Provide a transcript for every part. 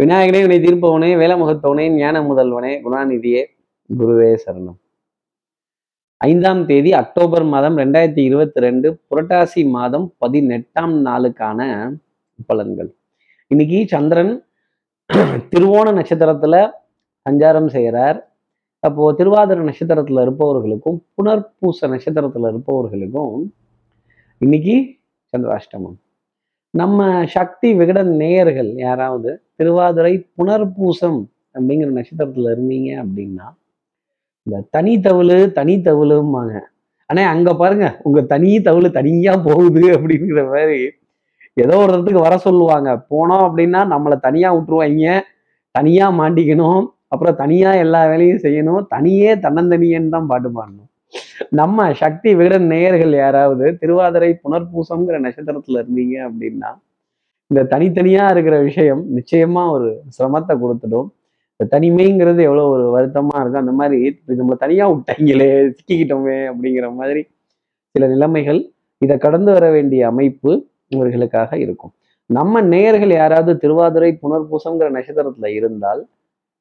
விநாயகனே வினை தீர்ப்பவனே வேலமுகத்தவனே ஞான முதல்வனே குணாநிதியே குருவே சரணம். ஐந்தாம் தேதி அக்டோபர் மாதம் ரெண்டாயிரத்தி இருபத்தி ரெண்டு புரட்டாசி மாதம் பதினெட்டாம் நாளுக்கான பலன்கள். இன்னைக்கு சந்திரன் திருவோண நட்சத்திரத்துல சஞ்சாரம் செய்கிறார். அப்போ திருவாதிர நட்சத்திரத்துல இருப்பவர்களுக்கும் புனர்பூச நட்சத்திரத்துல இருப்பவர்களுக்கும் இன்னைக்கு சந்திராஷ்டமம். நம்ம சக்தி விகடன் நேயர்கள் யாராவது திருவாதிரை புனர்பூசம் அப்படிங்கிற நட்சத்திரத்துல இருந்தீங்க அப்படின்னா இந்த தனி தவிழு தனி தவிழும்பாங்க ஆனா அங்க பாருங்க உங்க தனி தவிழு தனியா போகுது அப்படிங்கிற மாதிரி ஏதோ ஒரு இடத்துக்கு வர சொல்லுவாங்க. போனோம் அப்படின்னா நம்மளை தனியா விட்டுருவாங்க. தனியா மாட்டிக்கணும். அப்புறம் தனியா எல்லா வேலையும் செய்யணும். தனியே தன்னந்தனியன்னு தான் பாட்டு பாடணும். நம்ம சக்தி விகடன் நேயர்கள் யாராவது திருவாதிரை புனர்பூசம்ங்கிற நட்சத்திரத்துல இருந்தீங்க அப்படின்னா இந்த தனித்தனியா இருக்கிற விஷயம் நிச்சயமா ஒரு சிரமத்தை கொடுத்துடும். இந்த தனிமைங்கிறது எவ்வளோ ஒரு வருத்தமா இருக்கும் அந்த மாதிரி நம்ம நம்மளை தனியா விட்டாங்களே சிக்கிக்கிட்டோமே அப்படிங்கிற மாதிரி சில நிலைமைகள் இதை கடந்து வர வேண்டிய அமைப்பு இவர்களுக்காக இருக்கும். நம்ம நேயர்கள் யாராவது திருவாதிரை புனர்பூசம்ங்கிற நட்சத்திரத்துல இருந்தால்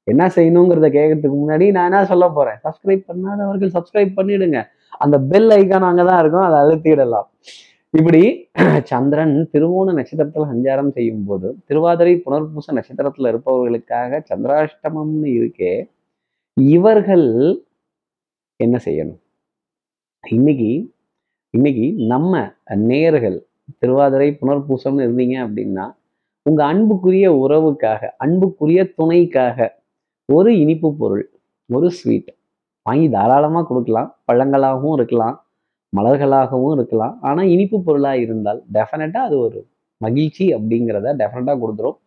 என்ன செய்யணுங்கிறத கேட்கறதுக்கு முன்னாடி நான் என்ன சொல்ல போறேன்? சப்ஸ்கிரைப் பண்ணாதவர்கள் சப்ஸ்கிரைப் பண்ணிடுங்க. அந்த பெல் ஐக்கான் அங்கதான் இருக்கும். அதை அழுத்திடலாம். இப்படி சந்திரன் திருவோண நட்சத்திரத்தில் சஞ்சாரம் செய்யும் போது திருவாதிரை புனர்பூச நட்சத்திரத்துல இருப்பவர்களுக்காக சந்திராஷ்டமம்னு இருக்கே இவர்கள் என்ன செய்யணும்? இன்னைக்கு இன்னைக்கு நம்ம நேயர்கள் திருவாதிரை புனர்பூசம்னு இருந்தீங்க அப்படின்னா உங்க அன்புக்குரிய உறவுக்காக அன்புக்குரிய துணைக்காக ஒரு இனிப்பு பொருள் ஒரு ஸ்வீட் வாங்கி தாராளமாக கொடுக்கலாம். பழங்களாகவும் இருக்கலாம் மலர்களாகவும் இருக்கலாம். ஆனால் இனிப்பு பொருளாக இருந்தால் டெஃபினட்டாக அது ஒரு மகிழ்ச்சி அப்படிங்கிறத டெஃபினட்டாக கொடுத்துரும்.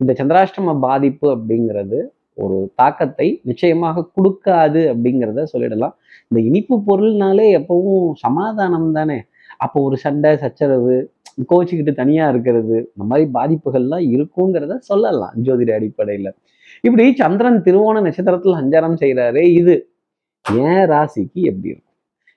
இந்த சந்திராஷ்டம பாதிப்பு அப்படிங்கிறது ஒரு தாக்கத்தை நிச்சயமாக கொடுக்காது அப்படிங்கிறத சொல்லிடலாம். இந்த இனிப்பு பொருள்னாலே எப்பவும் சமாதானம் தானே. அப்போ ஒரு சண்டை சச்சரவு கோச்சிக்கிட்டு தனியாக இருக்கிறது இந்த மாதிரி பாதிப்புகள்லாம் இருக்குங்கிறத சொல்லலாம் ஜோதிட அடிப்படையில். இப்படி சந்திரன் திருவோண நட்சத்திரத்துல சஞ்சாரம் செய்யறாரு இது. ஏன் ராசிக்கு எப்படி இருக்கும்?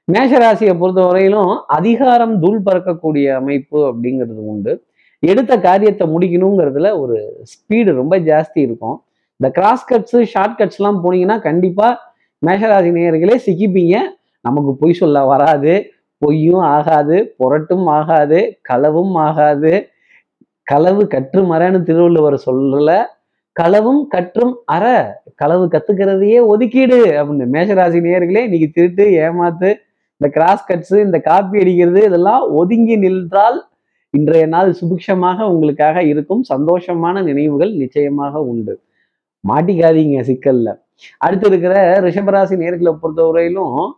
மேஷ ராசியை பொறுத்த வரையிலும் அதிகாரம் தூள் பறக்கக்கூடிய அமைப்பு அப்படிங்கிறது உண்டு. எடுத்த காரியத்தை முடிக்கணுங்கிறதுல ஒரு ஸ்பீடு ரொம்ப ஜாஸ்தி இருக்கும். இந்த கிராஸ் கட்ஸு ஷார்ட் கட்ஸ்லாம் போனீங்கன்னா கண்டிப்பா மேஷராசி நேயர்களே சிக்கிப்பீங்க. நமக்கு பொய் சொல்ல வராது. பொய்யும் ஆகாது புரட்டும் ஆகாது களவும் ஆகாது. களவு கற்று மரன்னு திருவள்ளுவர் சொல்லலை. களவும் கற்றும் அற. களவு கத்துக்கிறதையே ஒதுக்கீடு அப்படின்னு. மேஷராசி நேயர்களே இன்னைக்கு திருட்டு ஏமாத்து இந்த கிராஸ் கட்ஸ் இந்த காப்பி அடிக்கிறது இதெல்லாம் ஒதுங்கி நின்றால் இன்றைய நாள் சுபிக்ஷமாக உங்களுக்காக இருக்கும். சந்தோஷமான நினைவுகள் நிச்சயமாக உண்டு. மாட்டிக்காதீங்க சிக்கல்ல. அடுத்து இருக்கிற ரிஷபராசி நேர்களை பொறுத்தவரையிலும்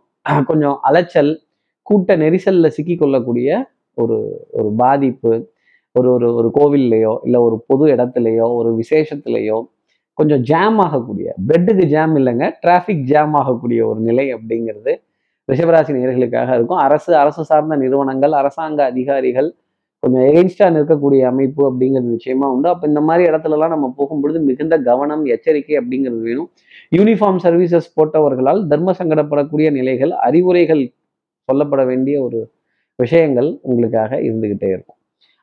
கொஞ்சம் அலைச்சல் கூட்ட நெரிசல்ல சிக்கி கொள்ளக்கூடிய ஒரு ஒரு பாதிப்பு ஒரு ஒரு ஒரு கோவில்லையோ இல்லை ஒரு பொது இடத்துலையோ ஒரு விசேஷத்துலையோ கொஞ்சம் ஜாம் ஆகக்கூடிய பெட்டுக்கு ஜாம் இல்லைங்க டிராஃபிக் ஜாம் ஆகக்கூடிய ஒரு நிலை அப்படிங்கிறது ரிஷபராசி நேர்களுக்காக இருக்கும். அரசு அரசு சார்ந்த நிறுவனங்கள் அரசாங்க அதிகாரிகள் கொஞ்சம் எகெயின்ஸ்டாக நிற்கக்கூடிய அமைப்பு அப்படிங்கிறது நிச்சயமாக உண்டு. அப்போ இந்த மாதிரி இடத்துலலாம் நம்ம போகும்பொழுது மிகுந்த கவனம் எச்சரிக்கை அப்படிங்கிறது வேணும். யூனிஃபார்ம் சர்வீசஸ் போட்டவர்களால் தர்ம சங்கடப்படக்கூடிய நிலைகள் அறிவுரைகள் சொல்லப்பட வேண்டிய ஒரு விஷயங்கள் உங்களுக்காக இருந்துக்கிட்டே இருக்கும்.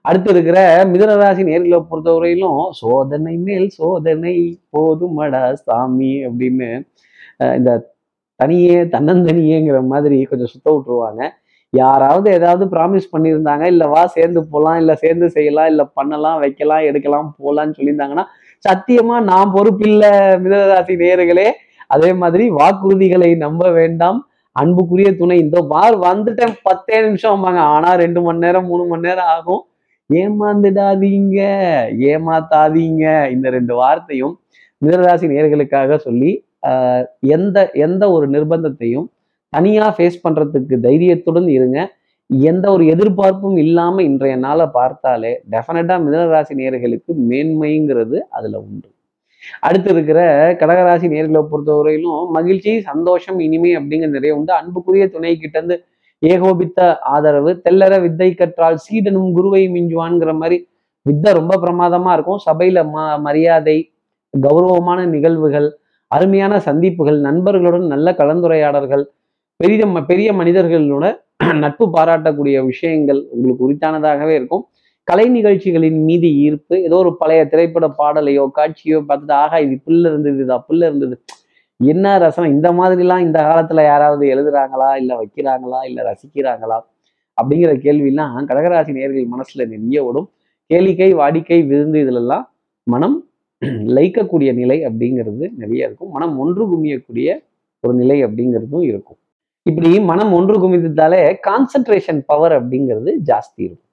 அடுத்து இருக்கிற மிதனராசி நேர்களை பொறுத்தவரையிலும் சோதனை மேல் சோதனை போதுமடா சாமி அப்படின்னு இந்த தனியே தன்னந்தனியேங்கிற மாதிரி கொஞ்சம் சுத்த விட்டுருவாங்க. யாராவது ஏதாவது ப்ராமிஸ் பண்ணியிருந்தாங்க இல்லை வா சேர்ந்து போகலாம் இல்லை சேர்ந்து செய்யலாம் இல்லை பண்ணலாம் வைக்கலாம் எடுக்கலாம் போகலான்னு சொல்லியிருந்தாங்கன்னா சத்தியமா நான் பொறுப்பில்லை மிதனராசி நேர்களே. அதே மாதிரி வாக்குறுதிகளை நம்ப வேண்டாம். அன்புக்குரிய துணை இந்த வார் வந்துட்டேன் பத்தே நிமிஷம் ஆமாங்க. ஆனால் ரெண்டு மணி நேரம் மூணு மணி நேரம் ஆகும். ஏமாந்துடாதீங்க ஏமாத்தாதீங்க. இந்த ரெண்டு வார்த்தையும் மிதனராசி நேர்களுக்காக சொல்லி எந்த எந்த ஒரு நிர்பந்தத்தையும் தனியா ஃபேஸ் பண்றதுக்கு தைரியத்துடன் இருங்க. எந்த ஒரு எதிர்பார்ப்பும் இல்லாம இன்றைய நாளை பார்த்தாலே டெஃபினட்டாக மிதனராசி நேர்களுக்கு மேன்மைங்கிறது அதுல உண்டு. அடுத்து இருக்கிற கடகராசி நேர்களை பொறுத்தவரையிலும் மகிழ்ச்சி சந்தோஷம் இனிமை அப்படிங்கிற நிறைய உண்டு. அன்புக்குரிய துணை கிட்டேருந்து ஏகோபித்த ஆதரவு தெல்லற வித்தை கற்றால் சீடனும் குருவை மிஞ்சுவான்ங்கிற மாதிரி வித்தை ரொம்ப பிரமாதமா இருக்கும். சபையில ம மரியாதை கௌரவமான நிகழ்வுகள் அருமையான சந்திப்புகள் நண்பர்களுடன் நல்ல கலந்துரையாடல்கள் பெரிய பெரிய மனிதர்களோட நட்பு பாராட்டக்கூடிய விஷயங்கள் உங்களுக்கு உரித்தானதாகவே இருக்கும். கலை நிகழ்ச்சிகளின் மீது ஈர்ப்பு ஏதோ ஒரு பழைய திரைப்பட பாடலையோ காட்சியோ பார்த்துட்டு ஆகா இது புல்ல இருந்தது இது அப்புல்ல இருந்தது. என்ன ரசனம் இந்த மாதிரிலாம் இந்த காலத்துல யாராவது எழுதுறாங்களா? இல்ல வைக்கிறாங்களா? இல்ல ரசிக்கிறாங்களா? அப்படிங்கிற கேள்வியெல்லாம் கடகராசி நேர்கள் மனசுல நிறைய ஓடும். கேளிக்கை வாடிக்கை விருந்து இதுலெல்லாம் மனம் லயிக்கக்கூடிய நிலை அப்படிங்கிறது நிறைய இருக்கும். மனம் ஒன்று குமியக்கூடிய ஒரு நிலை அப்படிங்கிறதும் இருக்கும். இப்படி மனம் ஒன்று குமிந்ததாலே கான்சென்ட்ரேஷன் பவர் அப்படிங்கிறது ஜாஸ்தி இருக்கும்.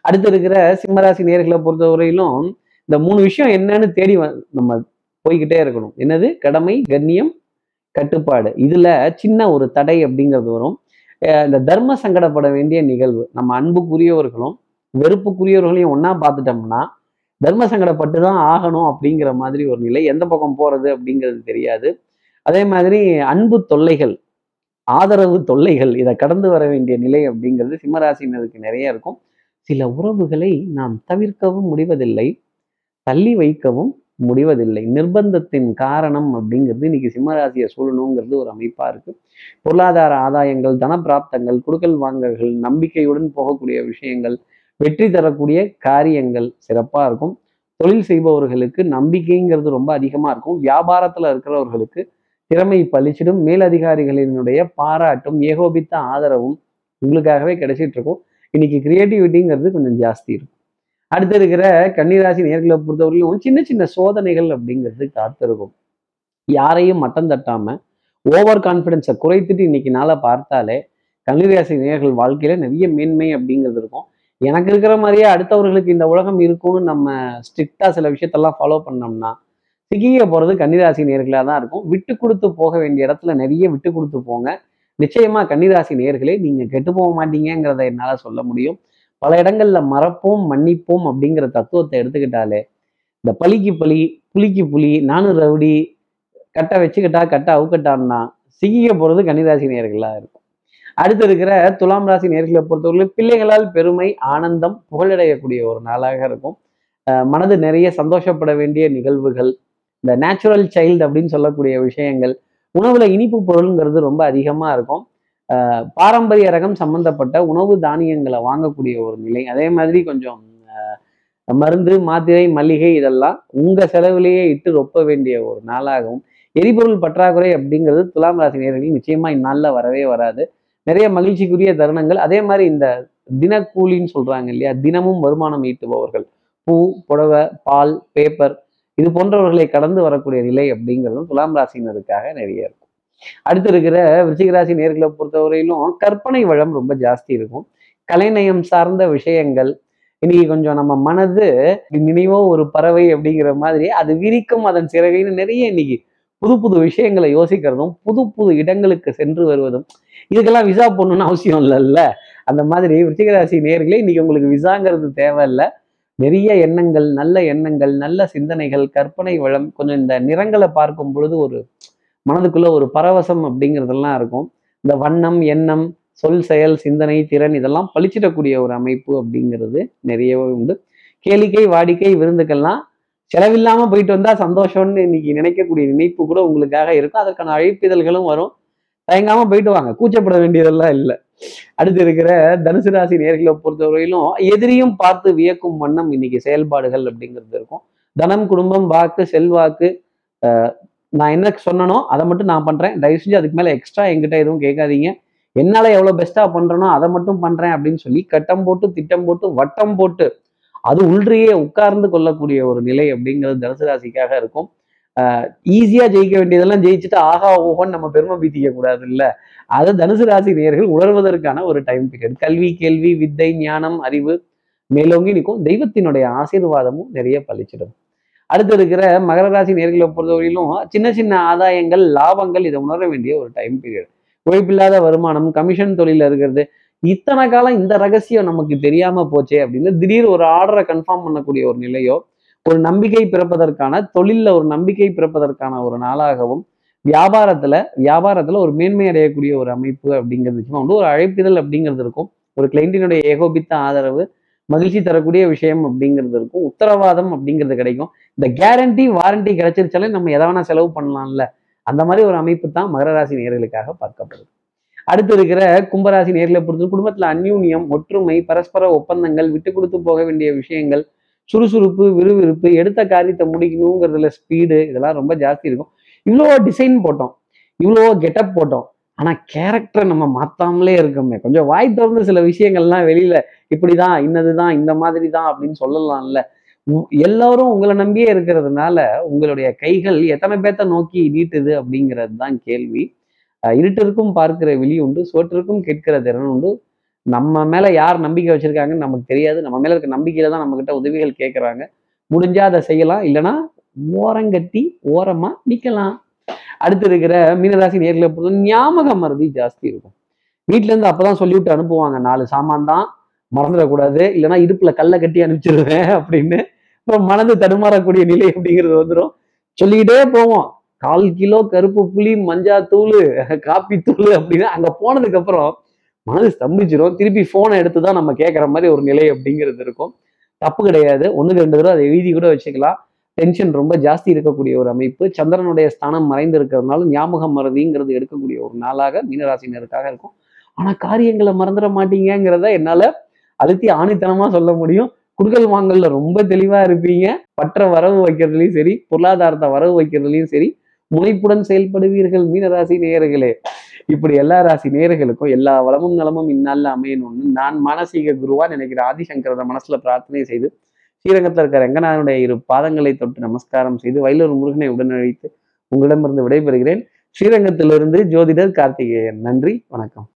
அடுத்து இருக்கிற சிம்மராசி நேர்களை பொறுத்தவரையிலும் இந்த மூணு விஷயம் என்னன்னு தேடி வ- நம்ம போய்கிட்டே இருக்கணும். என்னது? கடமை கண்ணியம் கட்டுப்பாடு. இதுல சின்ன ஒரு தடை அப்படிங்கிறது வரும். இந்த தர்ம சங்கடப்பட வேண்டிய நிகழ்வு. நம்ம அன்புக்குரியவர்களும் வெறுப்புக்குரியவர்களையும் ஒன்னா பார்த்துட்டோம்னா தர்ம சங்கடப்பட்டு தான் ஆகணும் அப்படிங்கிற மாதிரி ஒரு நிலை எந்த பக்கம் போறது அப்படிங்கிறது தெரியாது. அதே மாதிரி அன்பு தொல்லைகள் ஆதரவு தொல்லைகள் இதை கடந்து வர வேண்டிய நிலை அப்படிங்கிறது சிம்மராசினருக்கு நிறைய இருக்கும். சில உறவுகளை நாம் தவிர்க்கவும் முடிவதில்லை தள்ளி வைக்கவும் முடிவதில்லை. நிர்பந்தத்தின் காரணம் அப்படிங்கிறது இன்னைக்கு சிம்மராசியை சூழணுங்கிறது ஒரு அமைப்பா இருக்கு. பொருளாதார ஆதாயங்கள் தனப்பிராப்தங்கள் குடுக்கல் வாங்கல்கள் நம்பிக்கையுடன் போகக்கூடிய விஷயங்கள் வெற்றி தரக்கூடிய காரியங்கள் சிறப்பா இருக்கும். தொழில் செய்பவர்களுக்கு நம்பிக்கைங்கிறது ரொம்ப அதிகமா இருக்கும். வியாபாரத்துல இருக்கிறவர்களுக்கு திறமை பளிச்சிடும் மேலதிகாரிகளினுடைய பாராட்டும் ஏகோபித்த ஆதரவும் உங்களுக்காகவே கிடைச்சிட்டு இருக்கும். இன்னைக்கு கிரியேட்டிவிட்டிங்கிறது கொஞ்சம் ஜாஸ்தி இருக்கும். அடுத்து இருக்கிற கன்னிராசி நேர்களை பொறுத்தவரையிலும் சின்ன சின்ன சோதனைகள் அப்படிங்கிறது காத்திருக்கும். யாரையும் மட்டம் தட்டாம ஓவர் கான்ஃபிடென்ஸை குறைத்துட்டு இன்னைக்கு நாளை பார்த்தாலே கன்னிராசி நேர்கள் வாழ்க்கையில நிறைய மேன்மை அப்படிங்கிறது இருக்கும். எனக்கு இருக்கிற மாதிரியே அடுத்தவர்களுக்கு இந்த உலகம் இருக்கும்னு நம்ம ஸ்ட்ரிக்டா சில விஷயத்தெல்லாம் ஃபாலோ பண்ணோம்னா சிக்கிய போறது கன்னிராசி நேர்களாக தான் இருக்கும். விட்டு கொடுத்து போக வேண்டிய இடத்துல நிறைய விட்டு கொடுத்து போங்க. நிச்சயமா கன்னிராசி நேர்களே நீங்க கெட்டு போக மாட்டீங்கிறத என்னால சொல்ல முடியும். பல இடங்கள்ல மறப்போம் மன்னிப்போம் அப்படிங்கிற தத்துவத்தை எடுத்துக்கிட்டாலே இந்த பலிக்கு பலி புலிக்கு புலி நானும் ரவுடி கட்டை வச்சுக்கிட்டா கட்டை அவுக்கட்டான்னா சிக்கிக்க போறது கன்னிராசி நேர்களா இருக்கும். அடுத்து இருக்கிற துலாம் ராசி நேர்களை பொறுத்தவரையிலும் பிள்ளைகளால் பெருமை ஆனந்தம் புகழடையக்கூடிய ஒரு நாளாக இருக்கும். மனது நிறைய சந்தோஷப்பட வேண்டிய நிகழ்வுகள் இந்த நேச்சுரல் சைல்டு அப்படின்னு சொல்லக்கூடிய விஷயங்கள் உணவுல இனிப்பு பொருளுங்கிறது ரொம்ப அதிகமா இருக்கும். பாரம்பரிய ரகம் சம்பந்தப்பட்ட உணவு தானியங்களை வாங்கக்கூடிய ஒரு நிலை. அதே மாதிரி கொஞ்சம் மருந்து மாத்திரை மல்லிகை இதெல்லாம் உங்க செலவிலேயே இட்டு ரொப்ப வேண்டிய ஒரு நாளாகவும் எரிபொருள் பற்றாக்குறை அப்படிங்கிறது துலாம் ராசி நேயர்களுக்கு நிச்சயமா இந்நாளில் வரவே வராது. நிறைய மகிழ்ச்சிக்குரிய தருணங்கள். அதே மாதிரி இந்த தினக்கூலின்னு சொல்றாங்க இல்லையா? தினமும் வருமானம் ஈட்டுபவர்கள். பூ புடவை பால் பேப்பர் இது போன்றவர்களை கடந்து வரக்கூடிய நிலை அப்படிங்கிறதும் துலாம் ராசினருக்காக நிறைய இருக்கும். அடுத்து இருக்கிற விருச்சிகராசி நேர்களை பொறுத்தவரையிலும் கற்பனை வளம் ரொம்ப ஜாஸ்தி இருக்கும். கலைநயம் சார்ந்த விஷயங்கள் இன்னைக்கு கொஞ்சம் நம்ம மனது நினைவோ ஒரு பறவை அப்படிங்கிற மாதிரி அது விரிக்கும் அதன் சிறகைன்னு நிறைய இன்னைக்கு புது புது விஷயங்களை யோசிக்கிறதும் புது புது இடங்களுக்கு சென்று வருவதும் இதுக்கெல்லாம் விசா போடணும்னு அவசியம் இல்லைல்ல. அந்த மாதிரி விருச்சிகராசி நேர்களே இன்னைக்கு உங்களுக்கு விசாங்கிறது தேவையில்லை. நிறைய எண்ணங்கள் நல்ல எண்ணங்கள் நல்ல சிந்தனைகள் கற்பனை வளம் கொஞ்சம் இந்த நிறங்களை பார்க்கும் பொழுது ஒரு மனதுக்குள்ள ஒரு பரவசம் அப்படிங்கிறதெல்லாம் இருக்கும். இந்த வண்ணம் எண்ணம் சொல் செயல் சிந்தனை திறன் இதெல்லாம் பழிச்சிடக்கூடிய ஒரு அமைப்பு அப்படிங்கிறது நிறையவே உண்டு. கேளிக்கை வாடிக்கை விருந்துக்கள்லாம் செலவில்லாம போயிட்டு வந்தா சந்தோஷம்னு இன்னைக்கு நினைக்கக்கூடிய நினைப்பு கூட உங்களுக்காக இருக்கும். அதற்கான அழைப்பிதழ்களும் வரும். தயங்காம போயிட்டு வாங்க. கூச்சப்பட வேண்டியதெல்லாம் இல்லை. அடுத்து இருக்கிற தனுசு ராசி நேர்களை பொறுத்தவரையிலும் எதிரியும் பார்த்து வியக்கும் வண்ணம் இன்னைக்கு செயல்பாடுகள் அப்படிங்கிறது இருக்கும். தனம் குடும்பம் வாக்கு செல்வாக்கு நான் என்ன சொன்னனோ அதை மட்டும் நான் பண்றேன். தயவு செஞ்சு அதுக்கு மேல எக்ஸ்ட்ரா எங்கிட்ட எதுவும் கேட்காதீங்க. என்னால எவ்வளவு பெஸ்டா பண்றேனோ அதை மட்டும் பண்றேன் அப்படின்னு சொல்லி கட்டம் போட்டு திட்டம் போட்டு வட்டம் போட்டு அது உள்ளேயே உட்கார்ந்து கொள்ளக்கூடிய ஒரு நிலை அப்படிங்கிறது தனுசு ராசிக்காக இருக்கும். ஈஸியா ஜெயிக்க வேண்டியதெல்லாம் ஜெயிச்சுட்டு ஆகா ஓஹோன்னு நம்ம பெருமை பீத்திக்க கூடாது இல்ல. அதை தனுசு ராசி நேர்கள் உணர்வதற்கான ஒரு டைம் பீரியட் கல்வி கேள்வி வித்தை ஞானம் அறிவு மேலோங்கி நிற்கும். தெய்வத்தினுடைய ஆசீர்வாதமும் நிறைய பளிச்சிடும் அடுத்து இருக்கிற மகர ராசி நேர்களை பொறுத்தவரையிலும் சின்ன சின்ன ஆதாயங்கள் லாபங்கள் இதை உணர வேண்டிய ஒரு டைம் பீரியட் உழைப்பில்லாத வருமானம் கமிஷன் தொழில இருக்கிறது. இத்தனை காலம் இந்த ரகசியம் நமக்கு தெரியாம போச்சே அப்படின்னு திடீர் ஒரு ஆர்டரை கன்ஃபார்ம் பண்ணக்கூடிய ஒரு நிலையோ ஒரு நம்பிக்கை பிறப்பதற்கான தொழிலில் ஒரு நம்பிக்கை பிறப்பதற்கான ஒரு நாளாகவும் வியாபாரத்துல வியாபாரத்துல ஒரு மேன்மை அடையக்கூடிய ஒரு அமைப்பு அப்படிங்கிறது வந்து ஒரு அழைப்பிதழ் அப்படிங்கிறது இருக்கும். ஒரு கிளைண்டினுடைய ஏகோபித்த ஆதரவு மகிழ்ச்சி தரக்கூடிய விஷயம் அப்படிங்கிறது இருக்கும். உத்தரவாதம் அப்படிங்கிறது கிடைக்கும். இந்த கேரண்டி வாரண்டி கிடைச்சிருச்சாலே நம்ம எதை வேணா செலவு பண்ணலாம்ல. அந்த மாதிரி ஒரு அமைப்பு தான் மகர ராசி நேர்களுக்காக பார்க்கப்படுது. அடுத்து இருக்கிற கும்பராசி நேர்களை பொறுத்து குடும்பத்துல அந்யூன்யம் ஒற்றுமை பரஸ்பர ஒப்பந்தங்கள் விட்டு கொடுத்து போக வேண்டிய விஷயங்கள் சுறுசுறுப்பு விறுவிறுப்பு எடுத்த காரியத்தை முடிக்கணுங்கிறதுல ஸ்பீடு இதெல்லாம் ரொம்ப ஜாஸ்தி இருக்கும். இவ்வளோ டிசைன் போட்டோம். இவ்வளோ கெட்டப் போட்டோம். ஆனா கேரக்டரை நம்ம மாத்தாமலே இருக்கோமே. கொஞ்சம் வாய் திறந்து சில விஷயங்கள்லாம் வெளியில இப்படிதான் இன்னதுதான் இந்த மாதிரி தான் அப்படின்னு சொல்லலாம்ல. எல்லாரும் உங்களை நம்பியே இருக்கிறதுனால உங்களுடைய கைகள் எத்தனை பேர்த்த நோக்கி நீட்டுது அப்படிங்கிறது தான் கேள்வி இருட்டிற்கும் பார்க்கிற விழி உண்டு சோற்றிற்கும் கேட்கிற திறன் உண்டு. நம்ம மேல யார் நம்பிக்கை வச்சிருக்காங்கன்னு நமக்கு தெரியாது. நம்ம மேல இருக்க நம்பிக்கையில தான் நம்ம கிட்ட உதவிகள் கேட்கறாங்க முடிஞ்சா அதை செய்யலாம். இல்லைன்னா ஓரங்கட்டி ஓரமா நிக்கலாம். அடுத்து இருக்கிற மீனராசி நேர்களை பொறுத்த ஞாபக மருதி ஜாஸ்தி இருக்கும். வீட்டிலேருந்து இருந்து அப்பதான் சொல்லிவிட்டு அனுப்புவாங்க. நாலு சாமான் தான் மறந்துடக்கூடாது. இல்லைன்னா இடுப்புல கல்லை கட்டி அனுப்பிச்சிருவேன் அப்படின்னு. அப்புறம் மனது தடுமாறக்கூடிய நிலை அப்படிங்கிறது வந்துடும் சொல்லிக்கிட்டே போவோம். கால் கிலோ கருப்பு புளி மஞ்சா தூள் காப்பி தூள் அப்படின்னு அங்க போனதுக்கு அப்புறம் மனது ஸ்தம்பிச்சிடும் திருப்பி போனை எடுத்து தான் நம்ம கேட்குற மாதிரி ஒரு நிலை அப்படிங்கிறது இருக்கும். தப்பு கிடையாது. ஒண்ணுக்கு ரெண்டு தடவை அதை எழுதி கூட வச்சுக்கலாம். டென்ஷன் ரொம்ப ஜாஸ்தி இருக்கக்கூடிய ஒரு அமைப்பு. சந்திரனுடைய ஸ்தானம் மறைந்து இருக்கிறதுனால ஞாபகம் மறதிங்கிறது எடுக்கக்கூடிய ஒரு நாளாக மீனராசினருக்காக இருக்கும். ஆனா காரியங்களை மறந்துட மாட்டீங்கிறத என்னால் அழுத்தி ஆணித்தனமா சொல்ல முடியும். குடுக்கல் வாங்கல்ல ரொம்ப தெளிவாக இருப்பீங்க. பற்ற வரவு வைக்கிறதுலையும் சரி பொருளாதாரத்தை வரவு வைக்கிறதுலையும் சரி முனைப்புடன் செயல்படுவீர்கள் மீனராசி நேயர்களே. இப்படி எல்லா ராசி நேயர்களுக்கும் எல்லா வளமும் நலமும் இந்நாள்ல அமையணும்னு நான் மானசீக குருவா நினைக்கிற ஆதிசங்கரத மனசுல பிரார்த்தனை செய்து ஸ்ரீரங்கத்தில் இருக்கிற ரங்கநாதனுடைய இரு பாதங்களை தொட்டு நமஸ்காரம் செய்து வயலூர் முருகனை உடனழைத்து உங்களிடமிருந்து விடைபெறுகிறேன். ஸ்ரீரங்கத்திலிருந்து ஜோதிடர் கார்த்திகேயன். நன்றி வணக்கம்.